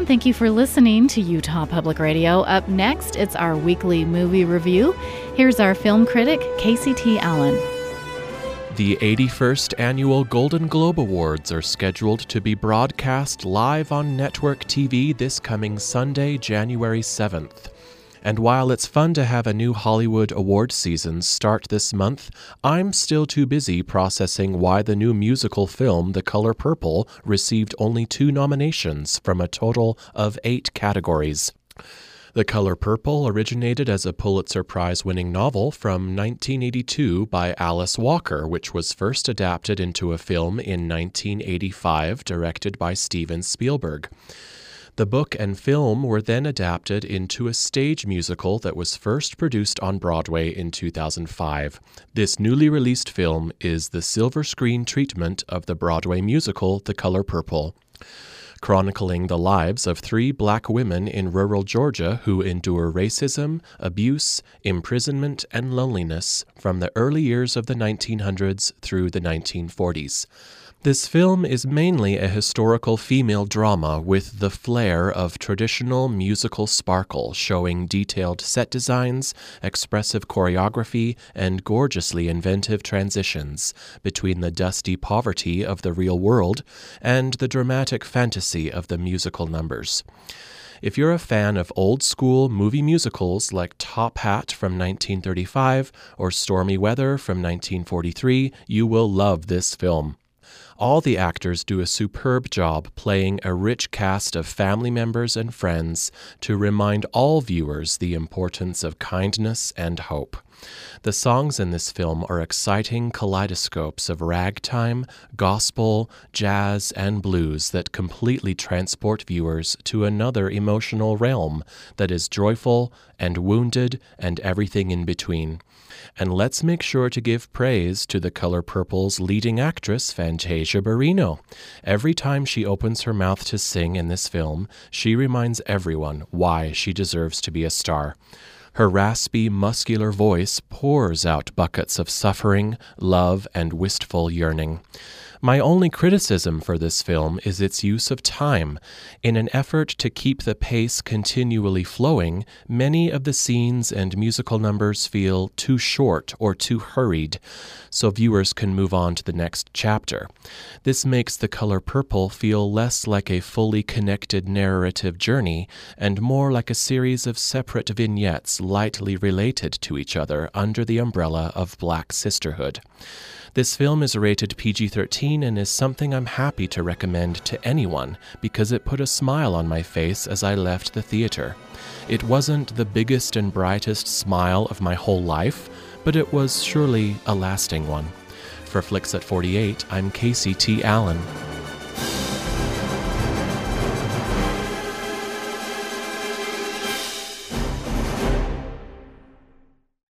And thank you for listening to Utah Public Radio. Up next, it's our weekly movie review. Here's our film critic, Casey T. Allen. The 81st Annual Golden Globe Awards are scheduled to be broadcast live on network TV this coming Sunday, January 7th. And while it's fun to have a new Hollywood award season start this month, I'm still too busy processing why the new musical film The Color Purple received only two nominations from a total of eight categories. The Color Purple originated as a Pulitzer Prize winning novel from 1982 by Alice Walker, which was first adapted into a film in 1985, directed by Steven Spielberg. The book and film were then adapted into a stage musical that was first produced on Broadway in 2005. This newly released film is the silver screen treatment of the Broadway musical The Color Purple chronicling the lives of three black women in rural Georgia who endure racism, abuse, imprisonment, and loneliness from the early years of the 1900s through the 1940s. This film is mainly a historical female drama with the flair of traditional musical sparkle, showing detailed set designs, expressive choreography, and gorgeously inventive transitions between the dusty poverty of the real world and the dramatic fantasy of the musical numbers. If you're a fan of old school movie musicals like Top Hat from 1935 or Stormy Weather from 1943, you will love this film. All the actors do a superb job playing a rich cast of family members and friends to remind all viewers the importance of kindness and hope. The songs in this film are exciting kaleidoscopes of ragtime, gospel, jazz, and blues that completely transport viewers to another emotional realm that is joyful and wounded and everything in between. And let's make sure to give praise to the Color Purple's leading actress, Fantasia Barrino. Every time she opens her mouth to sing in this film, she reminds everyone why she deserves to be a star. Her raspy, muscular voice pours out buckets of suffering, love, and wistful yearning. My only criticism for this film is its use of time. In an effort to keep the pace continually flowing, many of the scenes and musical numbers feel too short or too hurried, so viewers can move on to the next chapter. This makes The Color Purple feel less like a fully connected narrative journey and more like a series of separate vignettes lightly related to each other under the umbrella of Black Sisterhood. This film is rated PG 13 and is something I'm happy to recommend to anyone because it put a smile on my face as I left the theater. It wasn't the biggest and brightest smile of my whole life, but it was surely a lasting one. For Flix at 48, I'm Casey T. Allen.